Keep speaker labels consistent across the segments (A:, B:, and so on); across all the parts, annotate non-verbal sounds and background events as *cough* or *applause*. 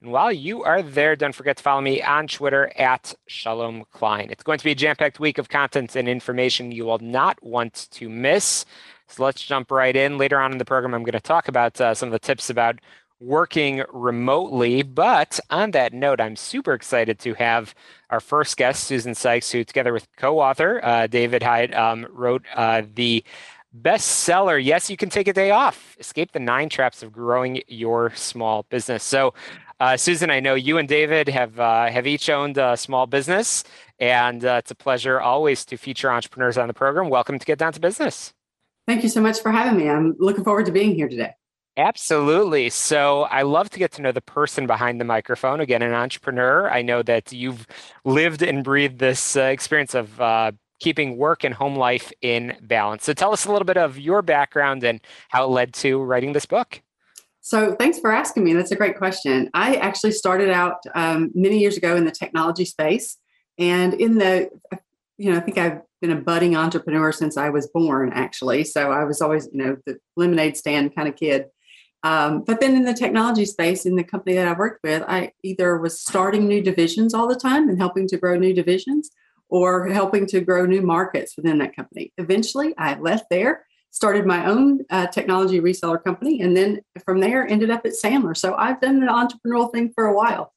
A: And while you are there, don't forget to follow me on Twitter at Shalom Klein. It's going to be a jam packed week of content and information you will not want to miss. So let's jump right in. Later on in the program, I'm going to talk about uh, some of the tips about working remotely. But on that note, I'm super excited to have our first guest, Susan Sykes, who, together with co author uh, David Hyde, um, wrote uh, the bestseller, Yes, You Can Take a Day Off Escape the Nine Traps of Growing Your Small Business. So, uh, Susan, I know you and David have uh, have each owned a small business, and uh, it's a pleasure always to feature entrepreneurs on the program. Welcome to Get Down to Business.
B: Thank you so much for having me. I'm looking forward to being here today.
A: Absolutely. So I love to get to know the person behind the microphone. Again, an entrepreneur. I know that you've lived and breathed this uh, experience of uh, keeping work and home life in balance. So tell us a little bit of your background and how it led to writing this book.
B: So, thanks for asking me. That's a great question. I actually started out um, many years ago in the technology space, and in the, you know, I think I've been a budding entrepreneur since I was born, actually. So I was always, you know, the lemonade stand kind of kid. Um, but then in the technology space, in the company that I worked with, I either was starting new divisions all the time and helping to grow new divisions, or helping to grow new markets within that company. Eventually, I left there started my own uh, technology reseller company, and then from there ended up at Sandler. So I've done the entrepreneurial thing for a while.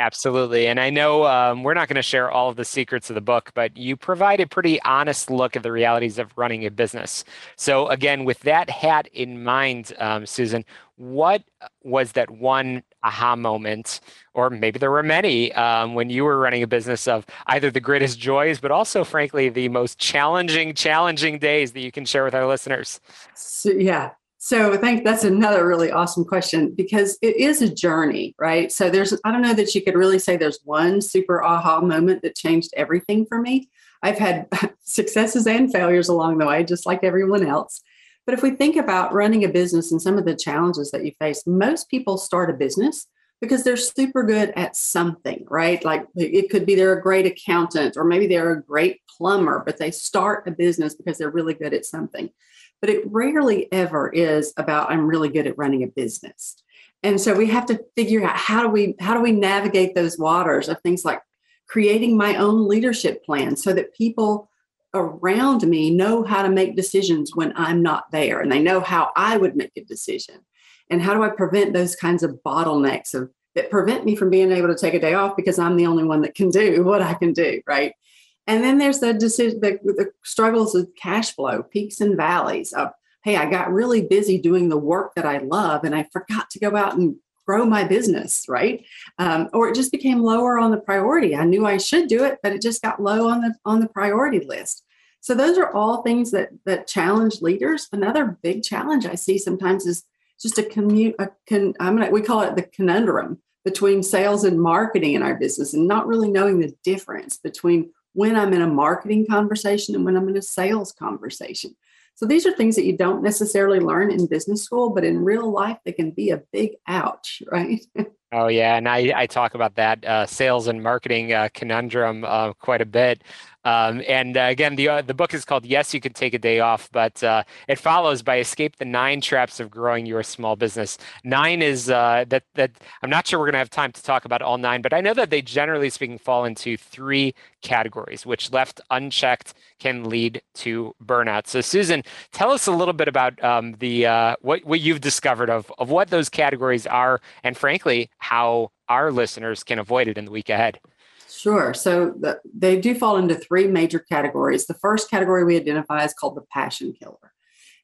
A: Absolutely. And I know um, we're not going to share all of the secrets of the book, but you provide a pretty honest look at the realities of running a business. So, again, with that hat in mind, um, Susan, what was that one aha moment, or maybe there were many, um, when you were running a business of either the greatest joys, but also, frankly, the most challenging, challenging days that you can share with our listeners?
B: So, yeah. So I think that's another really awesome question because it is a journey, right? So there's, I don't know that you could really say there's one super aha moment that changed everything for me. I've had *laughs* successes and failures along the way, just like everyone else. But if we think about running a business and some of the challenges that you face, most people start a business because they're super good at something, right? Like it could be they're a great accountant or maybe they're a great plumber, but they start a business because they're really good at something but it rarely ever is about I'm really good at running a business. And so we have to figure out how do we how do we navigate those waters of things like creating my own leadership plan so that people around me know how to make decisions when I'm not there and they know how I would make a decision. And how do I prevent those kinds of bottlenecks of that prevent me from being able to take a day off because I'm the only one that can do *laughs* what I can do, right? And then there's the decision, the, the struggles of cash flow, peaks and valleys of, hey, I got really busy doing the work that I love and I forgot to go out and grow my business, right? Um, or it just became lower on the priority. I knew I should do it, but it just got low on the on the priority list. So those are all things that that challenge leaders. Another big challenge I see sometimes is just a commute. A con, I'm gonna we call it the conundrum between sales and marketing in our business, and not really knowing the difference between when I'm in a marketing conversation and when I'm in a sales conversation. So these are things that you don't necessarily learn in business school, but in real life, they can be a big ouch, right? *laughs*
A: Oh yeah, and I, I talk about that uh, sales and marketing uh, conundrum uh, quite a bit. Um, and uh, again, the uh, the book is called "Yes, You Can Take a Day Off," but uh, it follows by "Escape the Nine Traps of Growing Your Small Business." Nine is that that I'm not sure we're going to have time to talk about all nine, but I know that they generally speaking fall into three categories, which left unchecked can lead to burnout. So, Susan, tell us a little bit about um, the what what you've discovered of of what those categories are, and frankly, how our listeners can avoid it in the week ahead.
B: Sure. So the, they do fall into three major categories. The first category we identify is called the passion killer.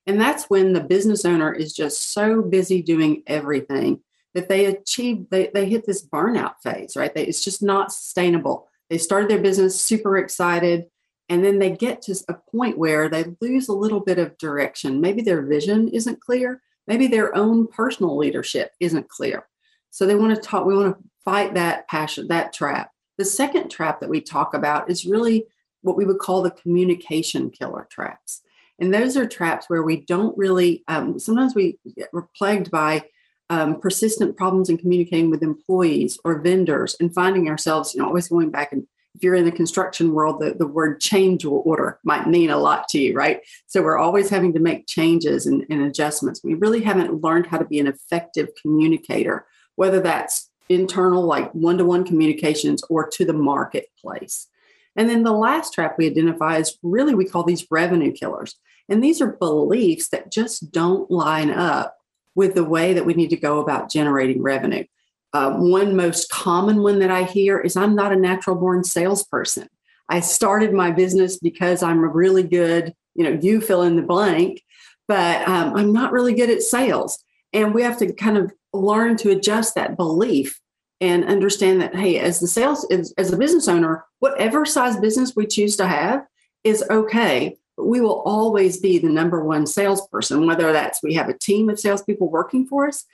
B: And that's when the business owner is just so busy doing everything that they achieve, they, they hit this burnout phase, right? They, it's just not sustainable. They started their business super excited, and then they get to a point where they lose a little bit of direction. Maybe their vision isn't clear. Maybe their own personal leadership isn't clear. So they want to talk, we want to fight that passion, that trap. The second trap that we talk about is really what we would call the communication killer traps. And those are traps where we don't really, um, sometimes we, we're plagued by um, persistent problems in communicating with employees or vendors and finding ourselves, you know, always going back and if you're in the construction world, the, the word change order might mean a lot to you, right? So we're always having to make changes and, and adjustments. We really haven't learned how to be an effective communicator, whether that's internal, like one to one communications, or to the marketplace. And then the last trap we identify is really we call these revenue killers. And these are beliefs that just don't line up with the way that we need to go about generating revenue. Uh, one most common one that I hear is I'm not a natural born salesperson. I started my business because I'm a really good, you know, you fill in the blank, but um, I'm not really good at sales. And we have to kind of learn to adjust that belief and understand that hey as the sales as, a business owner whatever size business we choose to have is okay but we will always be the number one salesperson whether that's we have a team of salespeople working for us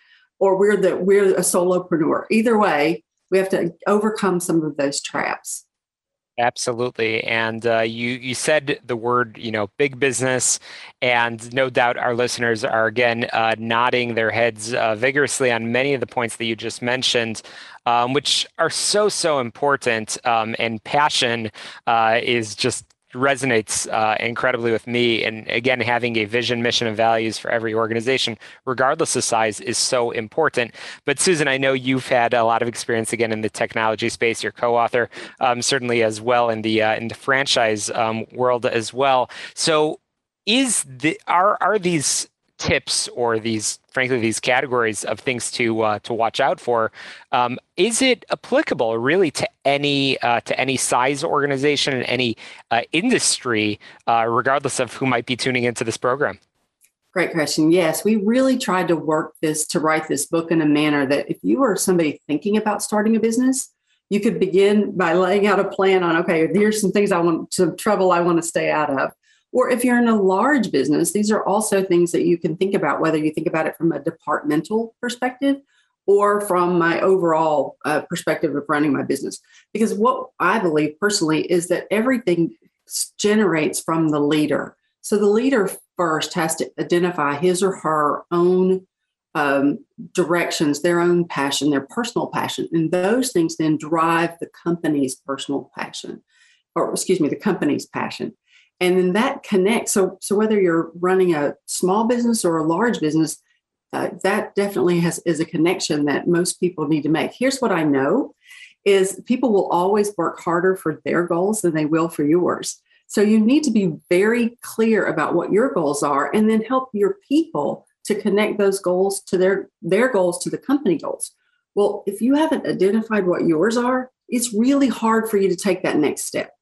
B: or we're the we're a solopreneur. Either way we have to overcome some of those traps
A: Absolutely, and uh, you you said the word you know big business, and no doubt our listeners are again uh, nodding their heads uh, vigorously on many of the points that you just mentioned, um, which are so so important. Um, and passion uh, is just resonates uh, incredibly with me. And again, having a vision, mission, and values for every organization, regardless of size, is so important. But Susan, I know you've had a lot of experience again in the technology space. You're co-author, um, certainly as well in the uh, in the franchise um, world as well. So, is the are are these tips or these frankly these categories of things to uh, to watch out for. Um, is it applicable really to any uh, to any size organization and any uh, industry uh, regardless of who might be tuning into this program?
B: Great question. Yes we really tried to work this to write this book in a manner that if you are somebody thinking about starting a business you could begin by laying out a plan on okay here's some things i want some trouble i want to stay out of or if you're in a large business, these are also things that you can think about, whether you think about it from a departmental perspective or from my overall uh, perspective of running my business. Because what I believe personally is that everything generates from the leader. So the leader first has to identify his or her own um, directions, their own passion, their personal passion. And those things then drive the company's personal passion, or excuse me, the company's passion and then that connects so so whether you're running a small business or a large business uh, that definitely has is a connection that most people need to make. Here's what i know is people will always work harder for their goals than they will for yours. So you need to be very clear about what your goals are and then help your people to connect those goals to their their goals to the company goals. Well if you haven't identified what yours are it's really hard for you to take that next step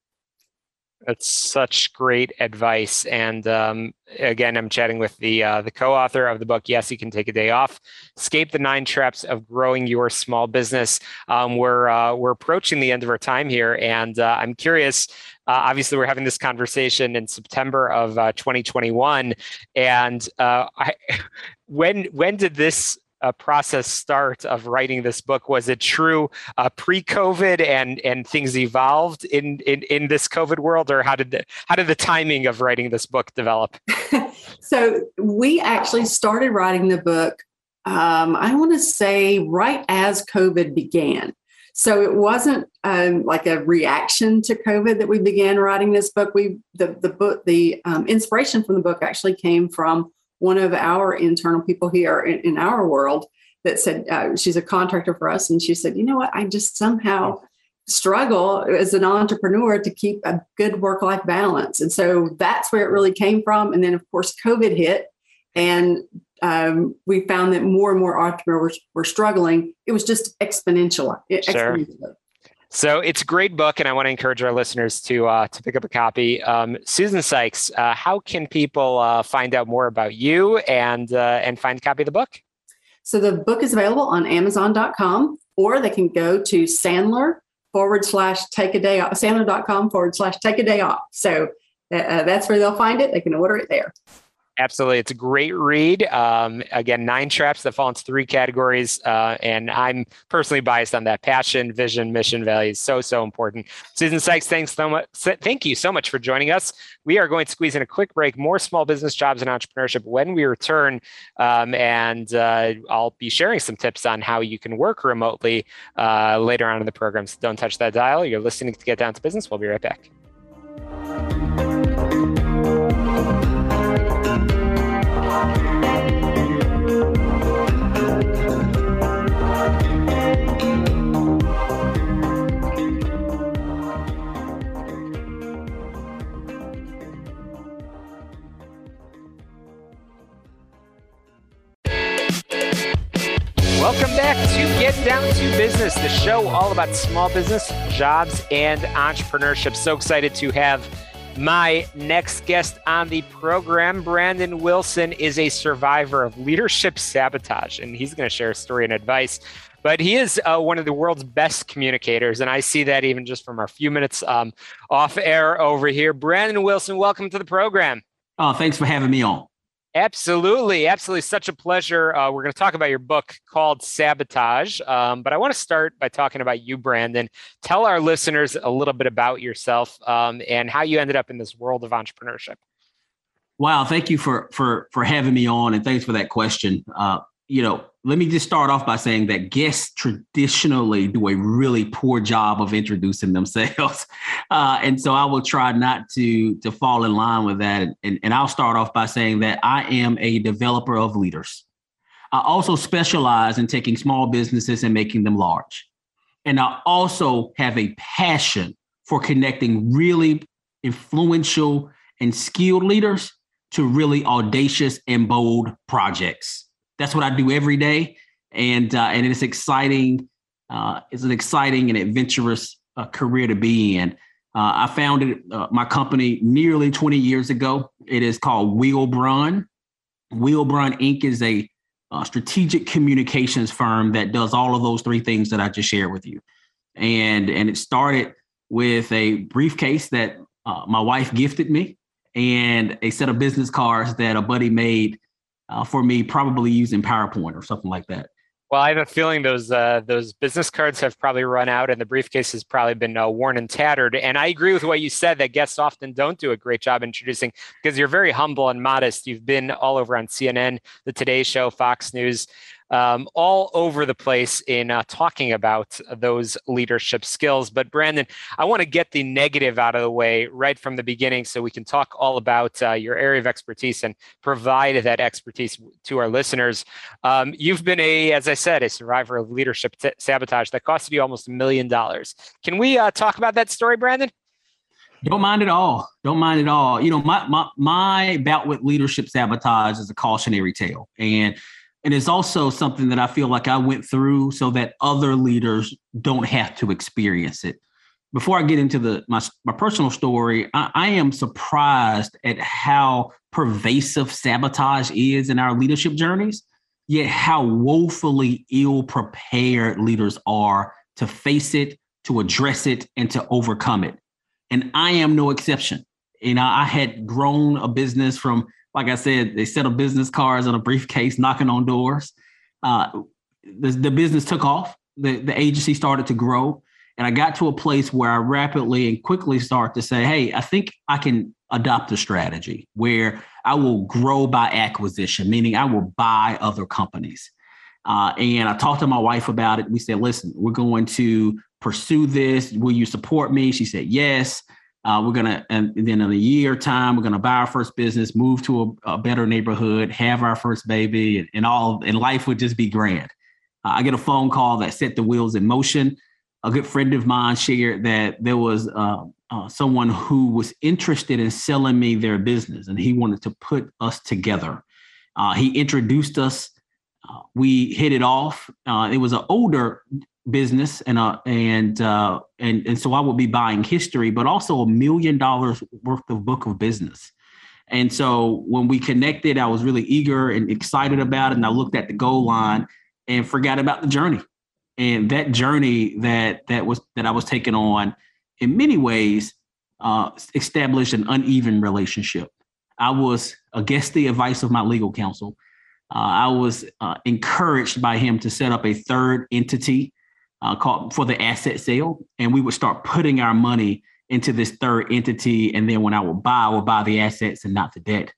A: that's such great advice. And um, again, I'm chatting with the uh, the co-author of the book. Yes, you can take a day off. Escape the nine traps of growing your small business. Um, we're uh, we're approaching the end of our time here, and uh, I'm curious. Uh, obviously, we're having this conversation in September of uh, 2021, and uh, I, *laughs* when when did this uh, process start of writing this book? Was it true uh, pre-COVID and and things evolved in, in in this COVID world, or how did the how did the timing of writing this book develop? *laughs*
B: so we actually started writing the book. Um, I want to say right as COVID began. So it wasn't um, like a reaction to COVID that we began writing this book. We the the book the um, inspiration from the book actually came from one of our internal people here in, in our world that said uh, she's a contractor for us and she said you know what? I just somehow struggle as an entrepreneur to keep a good work life balance. And so that's where it really came from. And then of course covid hit and um, we found that more and more entrepreneurs were struggling. It was just exponential
A: sure. exponentially so it's a great book, and I want to encourage our listeners to uh, to pick up a copy. Um, Susan Sykes, uh, how can people uh, find out more about you and uh, and find a copy of the book?
B: So the book is available on Amazon.com, or they can go to Sandler forward slash take a day off, Sandler.com forward slash take a day off. So uh, uh, that's where they'll find it. They can order it there.
A: Absolutely. It's a great read. Um, again, nine traps that fall into three categories. Uh, and I'm personally biased on that passion, vision, mission, values. So, so important. Susan Sykes, thanks so much. Thank you so much for joining us. We are going to squeeze in a quick break, more small business jobs and entrepreneurship when we return. Um, and uh, I'll be sharing some tips on how you can work remotely uh, later on in the program. So don't touch that dial. You're listening to Get Down to Business. We'll be right back. To Get Down to Business, the show all about small business, jobs, and entrepreneurship. So excited to have my next guest on the program. Brandon Wilson is a survivor of leadership sabotage, and he's going to share a story and advice. But he is uh, one of the world's best communicators, and I see that even just from our few minutes um, off air over here. Brandon Wilson, welcome to the program.
C: Oh, thanks for having me on.
A: Absolutely, absolutely, such a pleasure. Uh, we're going to talk about your book called Sabotage, um, but I want to start by talking about you, Brandon. Tell our listeners a little bit about yourself um, and how you ended up in this world of entrepreneurship.
C: Wow, thank you for for for having me on, and thanks for that question. Uh, you know, let me just start off by saying that guests traditionally do a really poor job of introducing themselves, *laughs* uh, and so I will try not to to fall in line with that. And, and I'll start off by saying that I am a developer of leaders. I also specialize in taking small businesses and making them large, and I also have a passion for connecting really influential and skilled leaders to really audacious and bold projects that's what I do every day, and uh, and it's exciting. Uh, it's an exciting and adventurous uh, career to be in. Uh, I founded uh, my company nearly 20 years ago. It is called Wheelbrun. Wheelbrun Inc. is a uh, strategic communications firm that does all of those three things that I just shared with you. And and it started with a briefcase that my wife gifted me and a set of business cards that a buddy made uh, for me, probably using PowerPoint or something like that.
A: Well, I have a feeling those uh, those business cards have probably run out, and the briefcase has probably been uh, worn and tattered. And I agree with what you said that guests often don't do a great job introducing because you're very humble and modest. You've been all over on CNN, the Today Show, Fox News um, all over the place in uh, talking about those leadership skills. But Brandon, I want to get the negative out of the way right from the beginning so we can talk all about uh, your area of expertise and provide that expertise to our listeners. Um, you've been a, as I said, a survivor of leadership t- sabotage that costed you almost a million dollars. Can we uh, talk about that story, Brandon?
C: Don't mind at all. Don't mind at all. You know, my my my bout with leadership sabotage is a cautionary tale, and and it's also something that I feel like I went through so that other leaders don't have to experience it. Before I get into the my, my personal story, I, I am surprised at how pervasive sabotage is in our leadership journeys, yet how woefully ill prepared leaders are to face it, to address it, and to overcome it. And I am no exception. You know, I had grown a business from like I said, they set up business cards on a briefcase, knocking on doors. Uh, the, the business took off. The, the agency started to grow. And I got to a place where I rapidly and quickly start to say, hey, I think I can adopt a strategy where I will grow by acquisition, meaning I will buy other companies. Uh, and I talked to my wife about it. We said, listen, we're going to pursue this. Will you support me? She said, yes. Uh, we're gonna, and then in a year time, we're gonna buy our first business, move to a, a better neighborhood, have our first baby, and, and, all, and life would just be grand. Uh, I get a phone call that set the wheels in motion. A good friend of mine shared that there was uh, uh someone who was interested in selling me their business, and he wanted to put us together. Uh, he introduced us. Uh, we hit it off. it was an older business and uh and uh and and so I would be buying history, but also a million dollars worth of book of business. And so when we connected, I was really eager and excited about it. And I looked at the goal line and forgot about the journey. And that journey that that was that I was taking on, in many ways, uh, established an uneven relationship. I was against the advice of my legal counsel. Uh, I was uh, encouraged by him to set up a third entity uh, called for the asset sale, and we would start putting our money into this third entity. And then when I would buy, I would buy the assets and not the debt.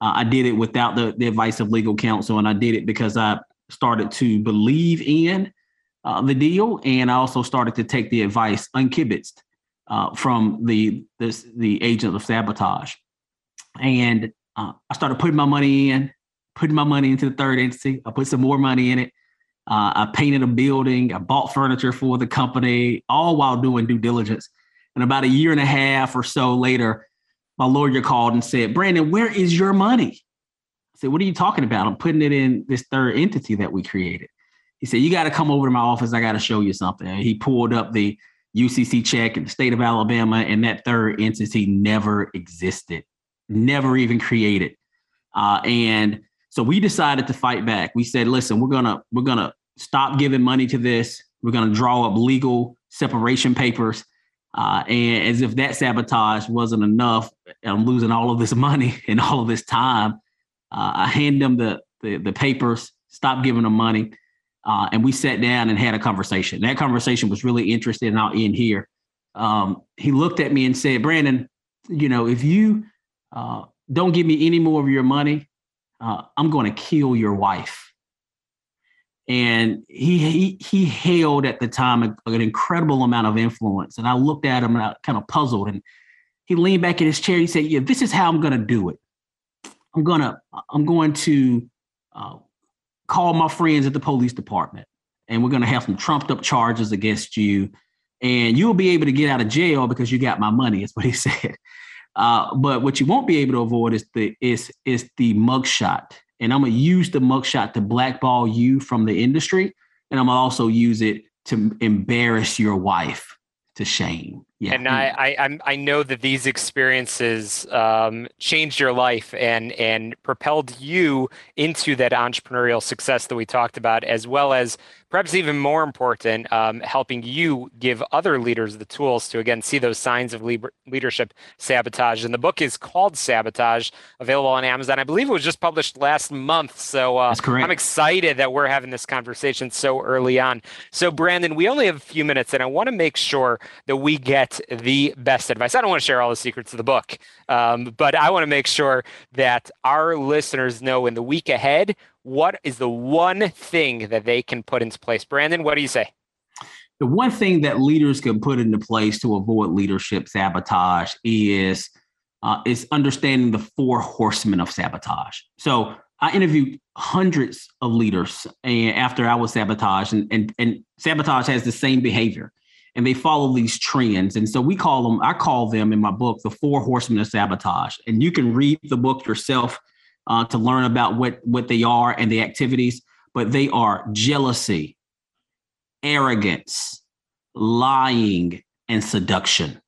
C: Uh, I did it without the, the advice of legal counsel, and I did it because I started to believe in uh, the deal, and I also started to take the advice unkibitzed uh, from the this, the agent of sabotage. And uh, I started putting my money in, putting my money into the third entity. I put some more money in it. Uh, I painted a building. I bought furniture for the company, all while doing due diligence. And about a year and a half or so later, my lawyer called and said, Brandon, where is your money? I said, What are you talking about? I'm putting it in this third entity that we created. He said, You got to come over to my office. I got to show you something. And he pulled up the UCC check in the state of Alabama, and that third entity never existed, never even created. Uh, and so we decided to fight back. We said, listen, we're gonna we're gonna stop giving money to this. We're gonna draw up legal separation papers. Uh, and as if that sabotage wasn't enough, I'm losing all of this money *laughs* and all of this time. Uh, I hand them the, the, the papers, stop giving them money, uh, and we sat down and had a conversation. That conversation was really interesting, and I'll end here. Um, he looked at me and said, "Brandon, you know, if you uh, don't give me any more of your money, uh, I'm going to kill your wife." And he he he held at the time an incredible amount of influence, and I looked at him and I kind of puzzled. And he leaned back in his chair. He said, "Yeah, this is how I'm going to do it. I'm gonna I'm going to uh, call my friends at the police department, and we're going to have some trumped up charges against you, and you'll be able to get out of jail because you got my money." Is what he *laughs* said. Uh, but what you won't be able to avoid is the is is the mugshot and I'm gonna use the mugshot to blackball you from the industry, and I'm gonna also use it to embarrass your wife to shame.
A: Yeah. And I, I, I know that these experiences um, changed your life and and propelled you into that entrepreneurial success that we talked about, as well as perhaps even more important, um, helping you give other leaders the tools to again see those signs of leadership sabotage. And the book is called Sabotage, available on Amazon. I believe it was just published last month. So uh, I'm excited that we're having this conversation so early on. So Brandon, we only have a few minutes, and I want to make sure that we get the best advice. I don't want to share all the secrets of the book, um, but I want to make sure that our listeners know in the week ahead what is the one thing that they can put into place? Brandon, what do you say?
C: The one thing that leaders can put into place to avoid leadership sabotage is uh, is understanding the four horsemen of sabotage. So I interviewed hundreds of leaders and after I was sabotaged, and, and, and sabotage has the same behavior and they follow these trends. And so we call them, I call them in my book, the four horsemen of sabotage. And you can read the book yourself uh, to learn about what what they are and the activities, but they are jealousy, arrogance, lying, and seduction.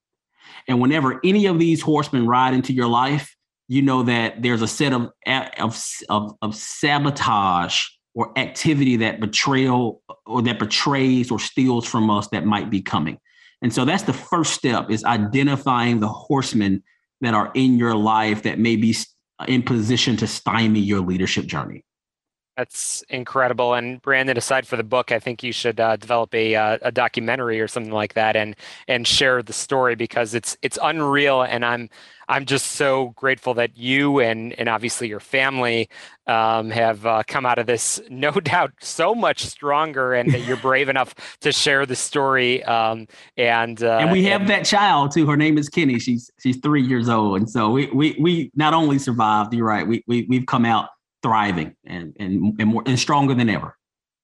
C: And whenever any of these horsemen ride into your life, you know that there's a set of of of, of sabotage or activity that betrayal or that betrays or steals from us that might be coming. And so that's the first step is identifying the horsemen that are in your life that may be in position to stymie your leadership journey.
A: That's incredible. And Brandon, aside for the book, I think you should uh, develop a, uh, a documentary or something like that and and share the story because it's it's unreal. And I'm I'm just so grateful that you and and obviously your family um, have uh, come out of this, *laughs* no doubt, so much stronger, and that you're *laughs* brave enough to share the story. Um, and
C: uh, and we have and, that child too. Her name is Kenny. She's she's three years old, and so we we we not only survived. You're right. We we we've come out thriving and and and more and stronger than ever.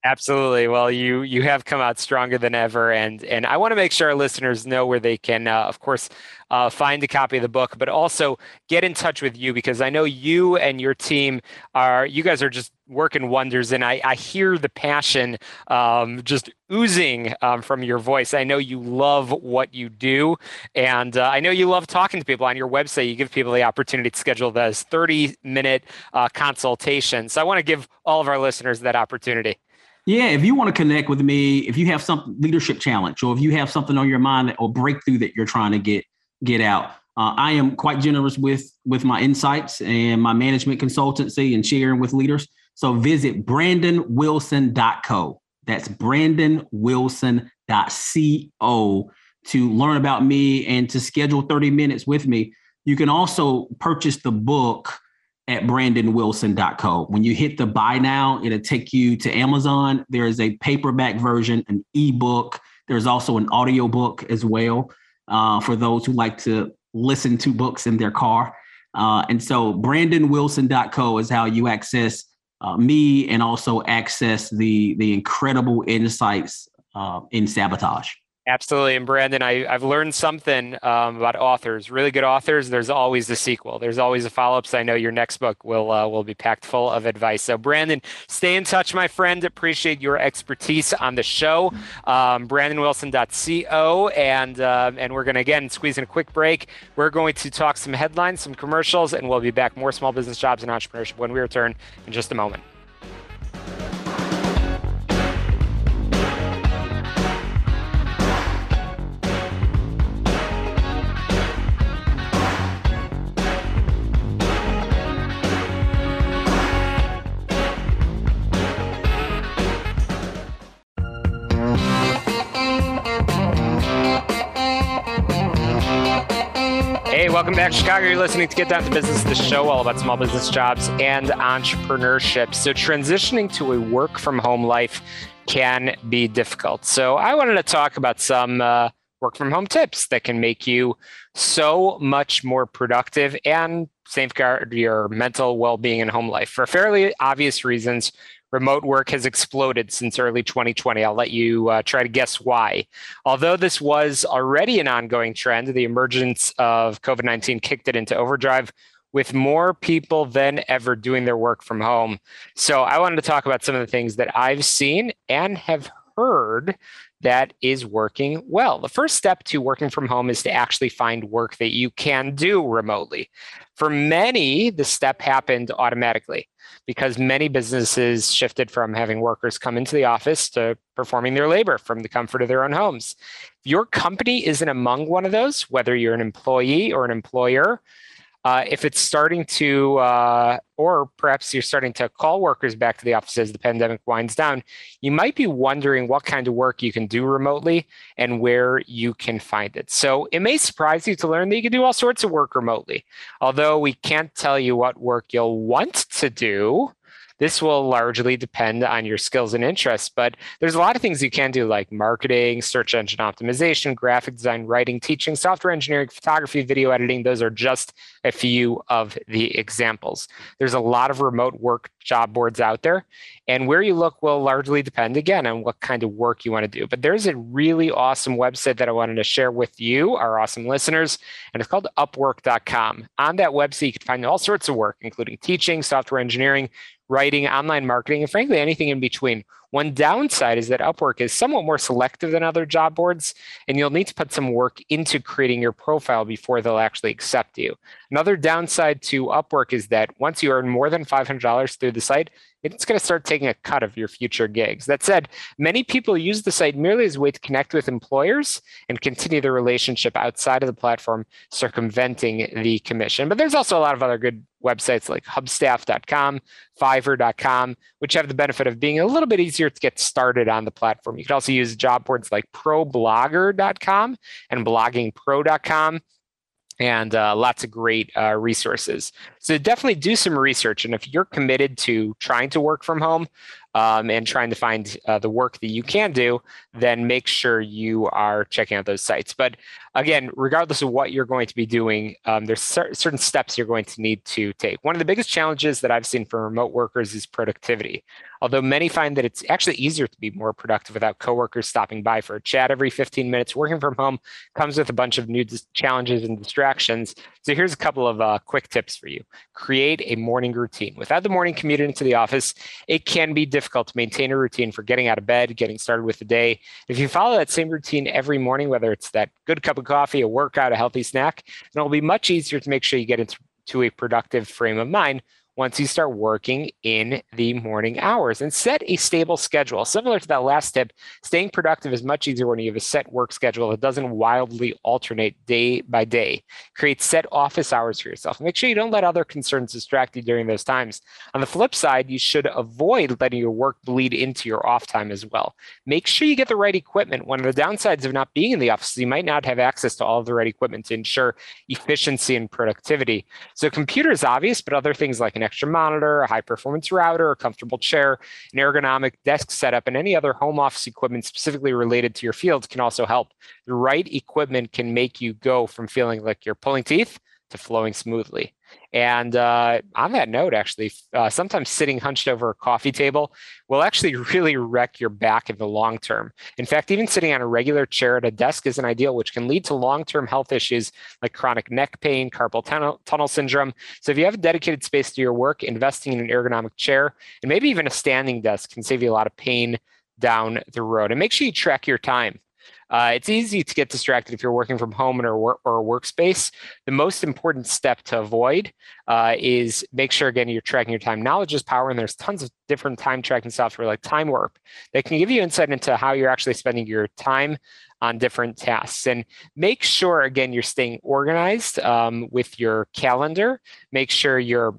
A: Absolutely. Well, you you have come out stronger than ever, and and I want to make sure our listeners know where they can, uh, of course, uh, find a copy of the book, but also get in touch with you because I know you and your team are you guys are just working wonders, and I I hear the passion um, just oozing um, from your voice. I know you love what you do, and uh, I know you love talking to people on your website. You give people the opportunity to schedule those thirty minute uh, consultations. So I want to give all of our listeners that opportunity.
C: Yeah, if you want to connect with me, if you have some leadership challenge, or if you have something on your mind that, or breakthrough that you're trying to get get out, uh, I am quite generous with with my insights and my management consultancy and sharing with leaders. So visit brandonwilson.co. That's brandonwilson.co to learn about me and to schedule 30 minutes with me. You can also purchase the book at brandonwilson.co. When you hit the buy now, it'll take you to Amazon. There is a paperback version, an ebook. There's also an audio book as well uh, for those who like to listen to books in their car. Uh, and so brandonwilson.co is how you access uh, me and also access the the incredible insights uh, in sabotage.
A: Absolutely. And Brandon, I, have learned something um, about authors. Really good authors, there's always the sequel. There's always a follow-up. So I know your next book will uh, will be packed full of advice. So Brandon, stay in touch, my friend. Appreciate your expertise on the show. Um, BrandonWilson.co. And, uh, and we're going to, again, squeeze in a quick break. We're going to talk some headlines, some commercials, and we'll be back more small business jobs and entrepreneurship when we return in just a moment. Back, Chicago. You're listening to Get Down to Business, the show all about small business jobs and entrepreneurship. So, transitioning to a work from home life can be difficult. So, I wanted to talk about some uh, work from home tips that can make you so much more productive and safeguard your mental well being and home life for fairly obvious reasons remote work has exploded since early 2020. I'll let you uh, try to guess why. Although this was already an ongoing trend, the emergence of COVID 19 kicked it into overdrive with more people than ever doing their work from home. So I wanted to talk about some of the things that I've seen and have heard that is working well. The first step to working from home is to actually find work that you can do remotely. For many, the step happened automatically because many businesses shifted from having workers come into the office to performing their labor from the comfort of their own homes. If your company isn't among one of those, whether you're an employee or an employer, uh, if it's starting to, uh, or perhaps you're starting to call workers back to the office as the pandemic winds down, you might be wondering what kind of work you can do remotely and where you can find it. So it may surprise you to learn that you can do all sorts of work remotely. Although we can't tell you what work you'll want to do, this will largely depend on your skills and interests, but there's a lot of things you can do like marketing, search engine optimization, graphic design, writing, teaching, software engineering, photography, video editing. Those are just a few of the examples. There's a lot of remote work job boards out there, and where you look will largely depend again on what kind of work you want to do. But there's a really awesome website that I wanted to share with you, our awesome listeners, and it's called upwork.com. On that website, you can find all sorts of work, including teaching, software engineering, writing, online marketing, and frankly, anything in between. One downside is that Upwork is somewhat more selective than other job boards, and you'll need to put some work into creating your profile before they'll actually accept you. Another downside to Upwork is that once you earn more than $500 through the site, it's going to start taking a cut of your future gigs. That said, many people use the site merely as a way to connect with employers and continue the relationship outside of the platform, circumventing the commission. But there's also a lot of other good websites like hubstaff.com, fiverr.com, which have the benefit of being a little bit easier to get started on the platform. You can also use job boards like problogger.com and bloggingpro.com and uh, lots of great uh, resources. So definitely do some research. And if you're committed to trying to work from home um, and trying to find uh, the work that you can do, then make sure you are checking out those sites. But again, regardless of what you're going to be doing, um, there's cer- certain steps you're going to need to take. One of the biggest challenges that I've seen for remote workers is productivity. Although many find that it's actually easier to be more productive without coworkers stopping by for a chat every 15 minutes, working from home comes with a bunch of new challenges and distractions. So here's a couple of uh, quick tips for you. Create a morning routine. Without the morning commute into the office, it can be difficult to maintain a routine for getting out of bed, getting started with the day. If you follow that same routine every morning, whether it's that good cup of coffee, a workout, a healthy snack, then it'll be much easier to make sure you get into a productive frame of mind once you start working in the morning hours and set a stable schedule. Similar to that last tip, staying productive is much easier when you have a set work schedule that doesn't wildly alternate day by day. Create set office hours for yourself. Make sure you don't let other concerns distract you during those times. On the flip side, you should avoid letting your work bleed into your off time as well. Make sure you get the right equipment. One of the downsides of not being in the office is you might not have access to all of the right equipment to ensure efficiency and productivity. So computer is obvious, but other things like an extra monitor, a high performance router, a comfortable chair, an ergonomic desk setup, and any other home office equipment specifically related to your fields can also help. The right equipment can make you go from feeling like you're pulling teeth to flowing smoothly. And uh, on that note, actually, uh, sometimes sitting hunched over a coffee table will actually *laughs* really wreck your back in the long term. In fact, even sitting on a regular chair at a desk isn't ideal, which can lead to long term health issues like chronic neck pain, carpal tunnel, tunnel syndrome. So, if you have a dedicated space to your work, investing in an ergonomic chair and maybe even a standing desk can save you a lot of pain down the road. And make sure you track your time. Uh, it's easy to get distracted if you're working from home or, or a workspace. The most important step to avoid uh, is make sure, again, you're tracking your time. Knowledge is power, and there's tons of different time tracking software like Time Warp that can give you insight into how you're actually spending your time on different tasks. And make sure, again, you're staying organized um, with your calendar. Make sure you're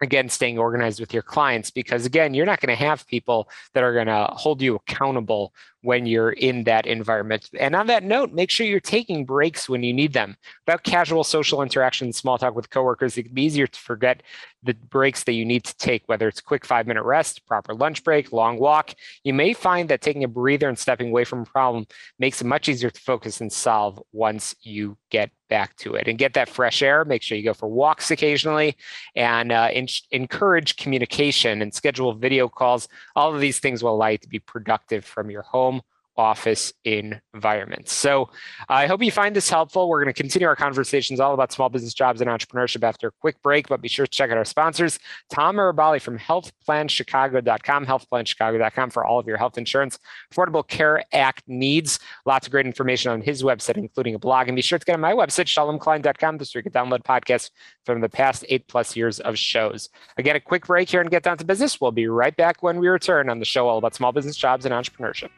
A: again staying organized with your clients because again you're not going to have people that are going to hold you accountable when you're in that environment. And on that note, make sure you're taking breaks when you need them. About casual social interaction, small talk with coworkers, it can be easier to forget the breaks that you need to take, whether it's quick five minute rest, proper lunch break, long walk. You may find that taking a breather and stepping away from a problem makes it much easier to focus and solve once you get back to it and get that fresh air. Make sure you go for walks occasionally and uh, in- encourage communication and schedule video calls. All of these things will allow you to be productive from your home office environments. So I hope you find this helpful. We're going to continue our conversations all about small business jobs and entrepreneurship after a quick break, but be sure to check out our sponsors, Tom Arabali from healthplanchicago.com, healthplanchicago.com for all of your health insurance, Affordable Care Act needs. Lots of great information on his website, including a blog. And be sure to get on my website, shalomklein.com, so you can download podcasts from the past eight plus years of shows. Again, a quick break here and get down to business. We'll be right back when we return on the show all about small business jobs and entrepreneurship.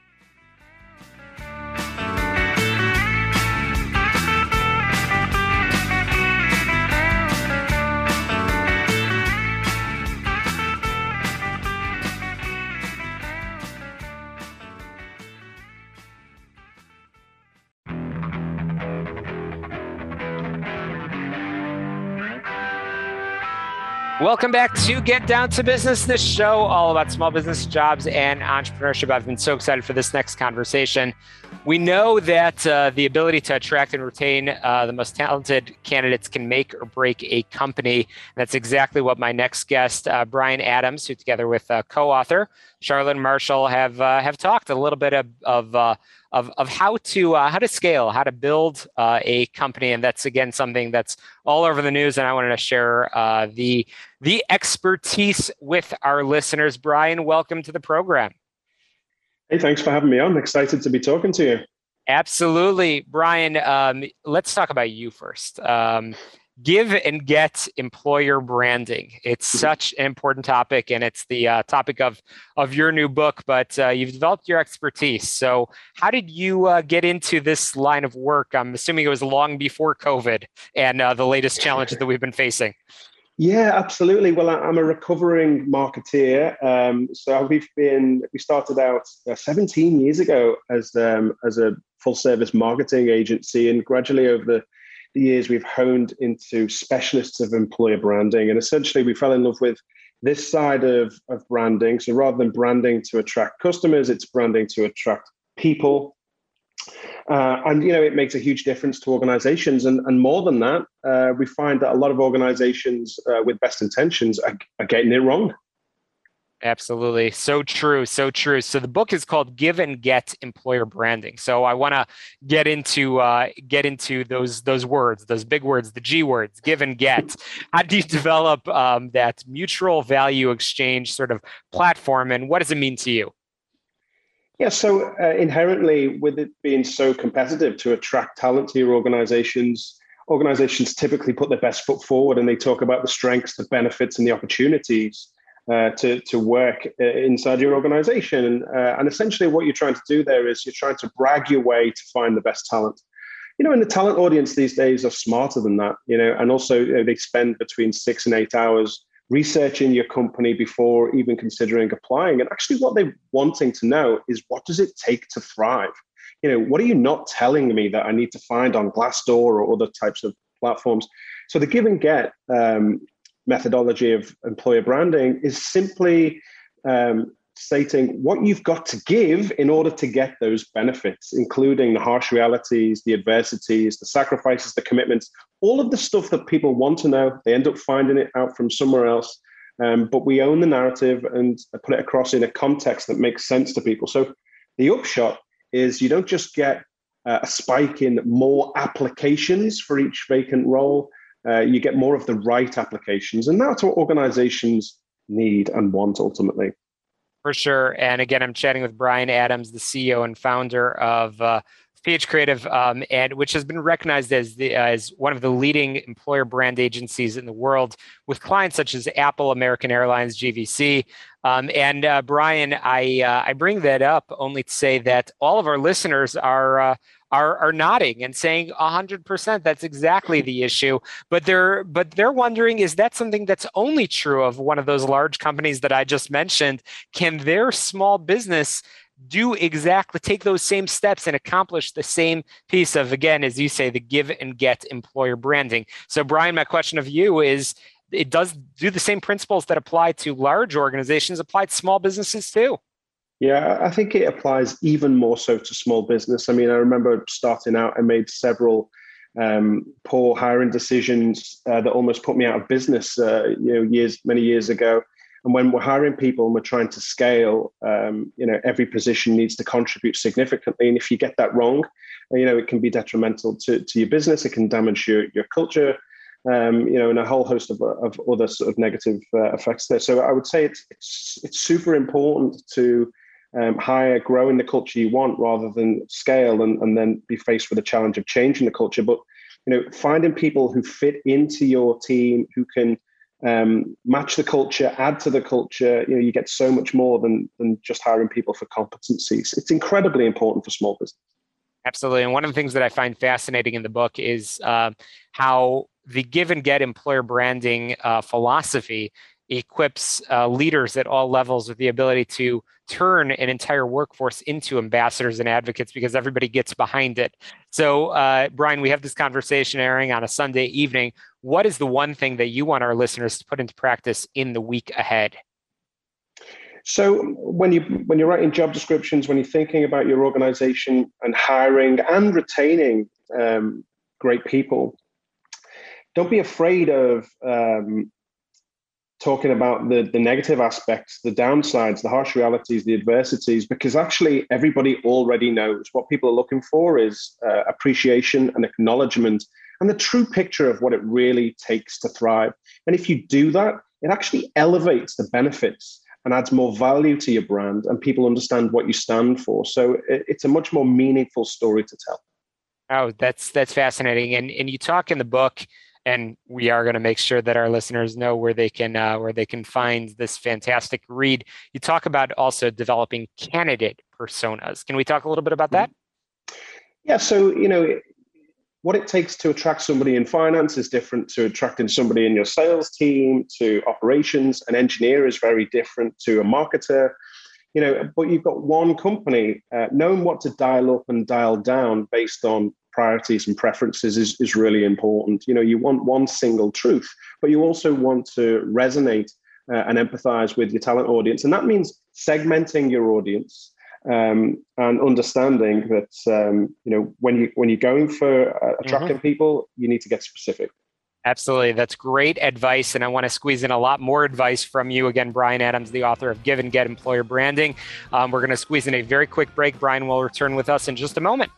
A: Welcome back to Get Down to Business, this show all about small business jobs and entrepreneurship. I've been so excited for this next conversation. We know that uh, the ability to attract and retain uh, the most talented candidates can make or break a company. That's exactly what my next guest, uh, Bryan Adams, who together with uh, co-author Charlotte Marshall, have uh, have talked a little bit of, of uh, of, of how to uh, how to scale, how to build uh, a company, and that's again something that's all over the news. And I wanted to share uh, the the expertise with our listeners. Bryan, welcome to the program.
D: Hey, thanks for having me on. excited to be talking to you.
A: Absolutely, Bryan. Um, let's talk about you first. Um, give and get employer branding. It's mm-hmm. such an important topic, and it's the uh, topic of of your new book. But uh, you've developed your expertise. So, how did you uh, get into this line of work? I'm assuming it was long before COVID and uh, the latest challenges that we've been facing.
D: Yeah, absolutely. Well, I'm a recovering marketeer. Um, so we've been we started out uh, 17 years ago as um, as a full service marketing agency, and gradually over the the years we've honed into specialists of employer branding. And essentially, we fell in love with this side of, of branding. So rather than branding to attract customers, it's branding to attract people. Uh, and you know it makes a huge difference to organizations and, and more than that uh, we find that a lot of organizations uh, with best intentions are, are getting it wrong
A: Absolutely. So true. So true. So the book is called Give and Get Employer Branding. So I want to get into uh, get into those those words, those big words, the G words, give and get. How do you develop um, that mutual value exchange sort of platform and what does it mean to you?
D: Yeah, so uh, inherently, with it being so competitive to attract talent to your organizations, organizations typically put their best foot forward and they talk about the strengths, the benefits, and the opportunities uh, to, to work uh, inside your organization. Uh, and essentially, what you're trying to do there is you're trying to brag your way to find the best talent. You know, and the talent audience these days are smarter than that, you know, and also you know, they spend between six and eight hours researching your company before even considering applying. And actually, what they're wanting to know is what does it take to thrive? You know, what are you not telling me that I need to find on Glassdoor or other types of platforms? So the give and get um, methodology of employer branding is simply um, stating what you've got to give in order to get those benefits, including the harsh realities, the adversities, the sacrifices, the commitments, all of the stuff that people want to know. They end up finding it out from somewhere else. Um, but we own the narrative and put it across in a context that makes sense to people. So the upshot is you don't just get uh, a spike in more applications for each vacant role, uh, you get more of the right applications. And that's what organizations need and want ultimately.
A: For sure. And again, I'm chatting with Bryan Adams, the CEO and founder of uh, PH Creative, um, and which has been recognized as the as one of the leading employer brand agencies in the world, with clients such as Apple, American Airlines, GVC. Um, and uh, Bryan, I uh, I bring that up only to say that all of our listeners are uh, are are nodding and saying 100% that's exactly the issue. But they're but they're wondering is that something that's only true of one of those large companies that I just mentioned? Can their small business do exactly take those same steps and accomplish the same piece of again as you say the give and get employer branding? So bryan my question of you is it does do the same principles that apply to large organizations apply to small businesses too
D: yeah, I think it applies even more so to small business. I mean, I remember starting out, I made several um, poor hiring decisions uh, that almost put me out of business. Uh, you know, years many years ago. And when we're hiring people and we're trying to scale, um, you know, every position needs to contribute significantly. And if you get that wrong, you know, it can be detrimental to, to your business. It can damage your your culture. Um, you know, and a whole host of, of other sort of negative uh, effects there. So I would say it's, it's it's super important to um, hire, grow in the culture you want rather than scale and, and then be faced with the challenge of changing the culture. But you know, finding people who fit into your team, who can um, match the culture, add to the culture, you know, you get so much more than than just hiring people for competencies. It's incredibly important for small business.
A: Absolutely, and one of the things that I find fascinating in the book is uh, how the give and get employer branding uh, philosophy equips uh, leaders at all levels with the ability to turn an entire workforce into ambassadors and advocates because everybody gets behind it. So, uh, Bryan, we have this conversation airing on a Sunday evening. What is the one thing that you want our listeners to put into practice in the week ahead?
D: So when you when you're writing job descriptions, when you're thinking about your organization and hiring and retaining um, great people, don't be afraid of um, talking about the, the negative aspects, the downsides, the harsh realities, the adversities, because actually everybody already knows what people are looking for is uh, appreciation and acknowledgement and the true picture of what it really takes to thrive. And if you do that, it actually elevates the benefits and adds more value to your brand, and people understand what you stand for. So it, it's a much more meaningful story to tell.
A: Oh, that's that's fascinating. And and you talk in the book and we are going to make sure that our listeners know where they can uh, where they can find this fantastic read. You talk about also developing candidate personas. Can we talk a little bit about that?
D: Yeah. So you know, what it takes to attract somebody in finance is different to attracting somebody in your sales team, to operations. An engineer is very different to a marketer. You know, but you've got one company uh, knowing what to dial up and dial down based on priorities and preferences is, is really important. You know, you want one single truth, but you also want to resonate uh, and empathize with your talent audience. And that means segmenting your audience um, and understanding that, um, you know, when, you, when you're going for uh, attracting mm-hmm. people, you need to get specific.
A: Absolutely. That's great advice. And I want to squeeze in a lot more advice from you. Again, Bryan Adams, the author of Give and Get Employer Branding. Um, we're going to squeeze in a very quick break. Bryan will return with us in just a moment.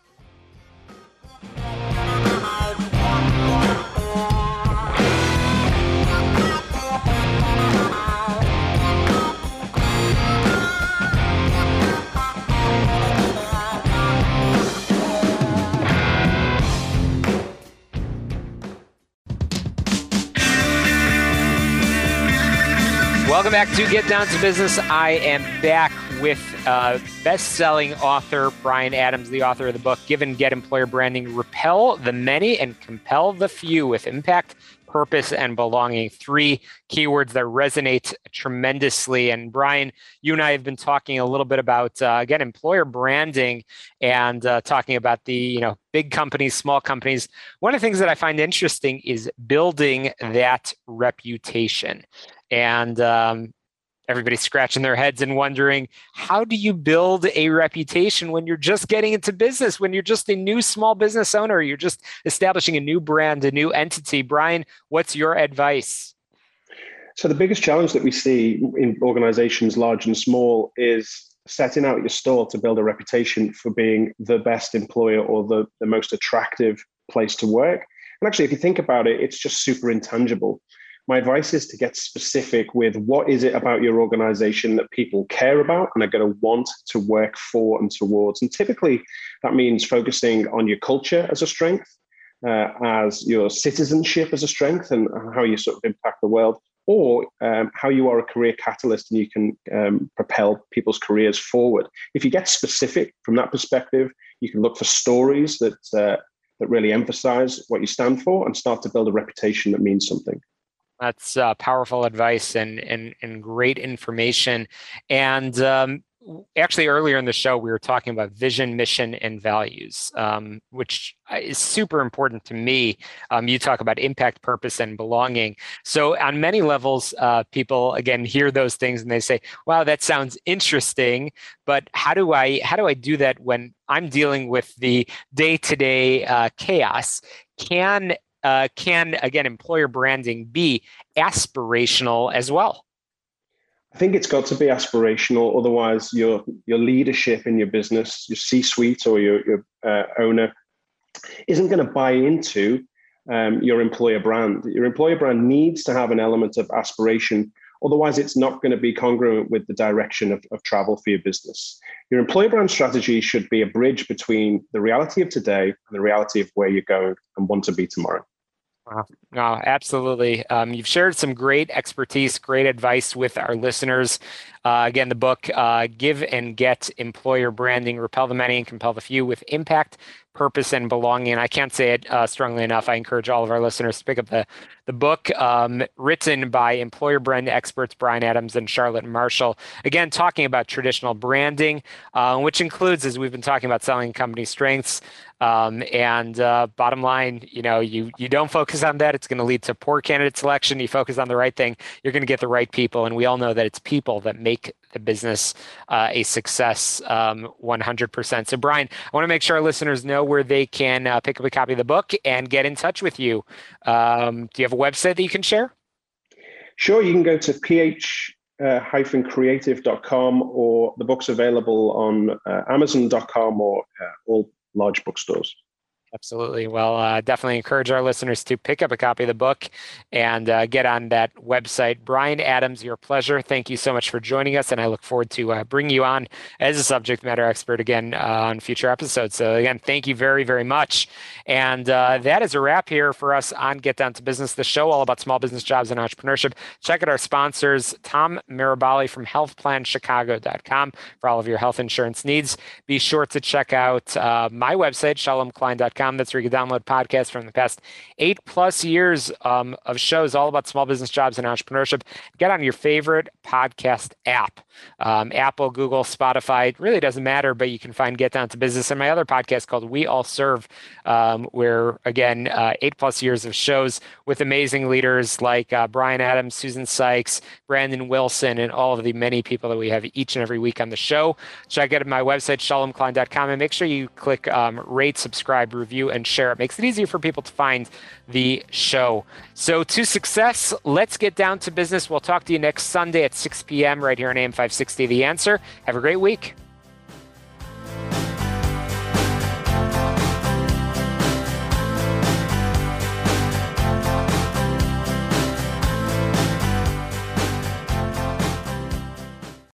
A: Welcome back to Get Down to Business. I am back with uh, best-selling author Bryan Adams, the author of the book "Give and Get Employer Branding: Repel the Many and Compel the Few with Impact, Purpose, and Belonging." Three keywords that resonate tremendously. And Bryan, you and I have been talking a little bit about uh, again employer branding and uh, talking about the you know big companies, small companies. One of the things that I find interesting is building that reputation and um, everybody's scratching their heads and wondering how do you build a reputation when you're just getting into business when you're just a new small business owner you're just establishing a new brand a new entity? Bryan what's your advice?
D: So the biggest challenge that we see in organizations large and small is setting out your stall to build a reputation for being the best employer or the, the most attractive place to work. And actually if you think about it it's just super intangible my advice is to get specific with what is it about your organization that people care about and are going to want to work for and towards. And typically, that means focusing on your culture as a strength, uh, as your citizenship as a strength, and how you sort of impact the world, or um, how you are a career catalyst and you can um, propel people's careers forward. If you get specific from that perspective, you can look for stories that. Uh, that really emphasize what you stand for and start to build a reputation that means something.
A: That's uh, powerful advice and, and, and great information. And um, actually, earlier in the show, we were talking about vision, mission, and values, um, which is super important to me. Um, you talk about impact, purpose, and belonging. So, on many levels, uh, people again hear those things and they say, "Wow, that sounds interesting." But how do I how do I do that when I'm dealing with the day to day chaos? Can uh, can again employer branding be aspirational as well?
D: I think it's got to be aspirational. Otherwise, your your leadership in your business, your C-suite or your your uh, owner, isn't going to buy into um, your employer brand. Your employer brand needs to have an element of aspiration. Otherwise, it's not going to be congruent with the direction of, of travel for your business. Your employer brand strategy should be a bridge between the reality of today and the reality of where you're going and want to be tomorrow.
A: Wow. No, absolutely. Um, you've shared some great expertise, great advice with our listeners. Uh, again, the book, uh, Give and Get Employer Branding, Repel the Many and Compel the Few with Impact, Purpose, and Belonging. I can't say it uh, strongly enough. I encourage all of our listeners to pick up the, the book um, written by employer brand experts Bryan Adams and Charlotte Marshall. Again, talking about traditional branding, uh, which includes, as we've been talking about, selling company strengths, um, and uh, bottom line, you know, you you don't focus on that, it's going to lead to poor candidate selection. You focus on the right thing, you're going to get the right people, and we all know that it's people that make the business uh, a success um, 100%. So, Bryan, I want to make sure our listeners know where they can uh, pick up a copy of the book and get in touch with you. Um, do you have a website that you can share?
D: Sure, you can go to ph uh, or the book's available on uh, amazon.com or uh, all large bookstores.
A: Absolutely. Well, uh, definitely encourage our listeners to pick up a copy of the book and uh, get on that website. Bryan Adams, your pleasure. Thank you so much for joining us, and I look forward to uh, bringing you on as a subject matter expert again uh, on future episodes. So, again, thank you very, very much. And uh, that is a wrap here for us on Get Down to Business, the show all about small business jobs and entrepreneurship. Check out our sponsors, Tom Mirabali from HealthPlanChicago.com for all of your health insurance needs. Be sure to check out uh, my website, ShalomKlein.com that's where you can download podcasts from the past eight plus years um, of shows all about small business jobs and entrepreneurship. Get on your favorite podcast app um, Apple, Google, Spotify. It really doesn't matter, but you can find Get Down to Business and my other podcast called We All Serve, um, where, again, uh, eight plus years of shows with amazing leaders like uh, Bryan Adams, Susan Sykes, Brandon Wilson, and all of the many people that we have each and every week on the show. Check out my website, shalomklein.com, and make sure you click um, rate, subscribe, review review, and share. It makes it easier for people to find the show. So, to success, let's get down to business. We'll talk to you next Sunday at 6 p.m. right here on AM 560 The Answer. Have a great week.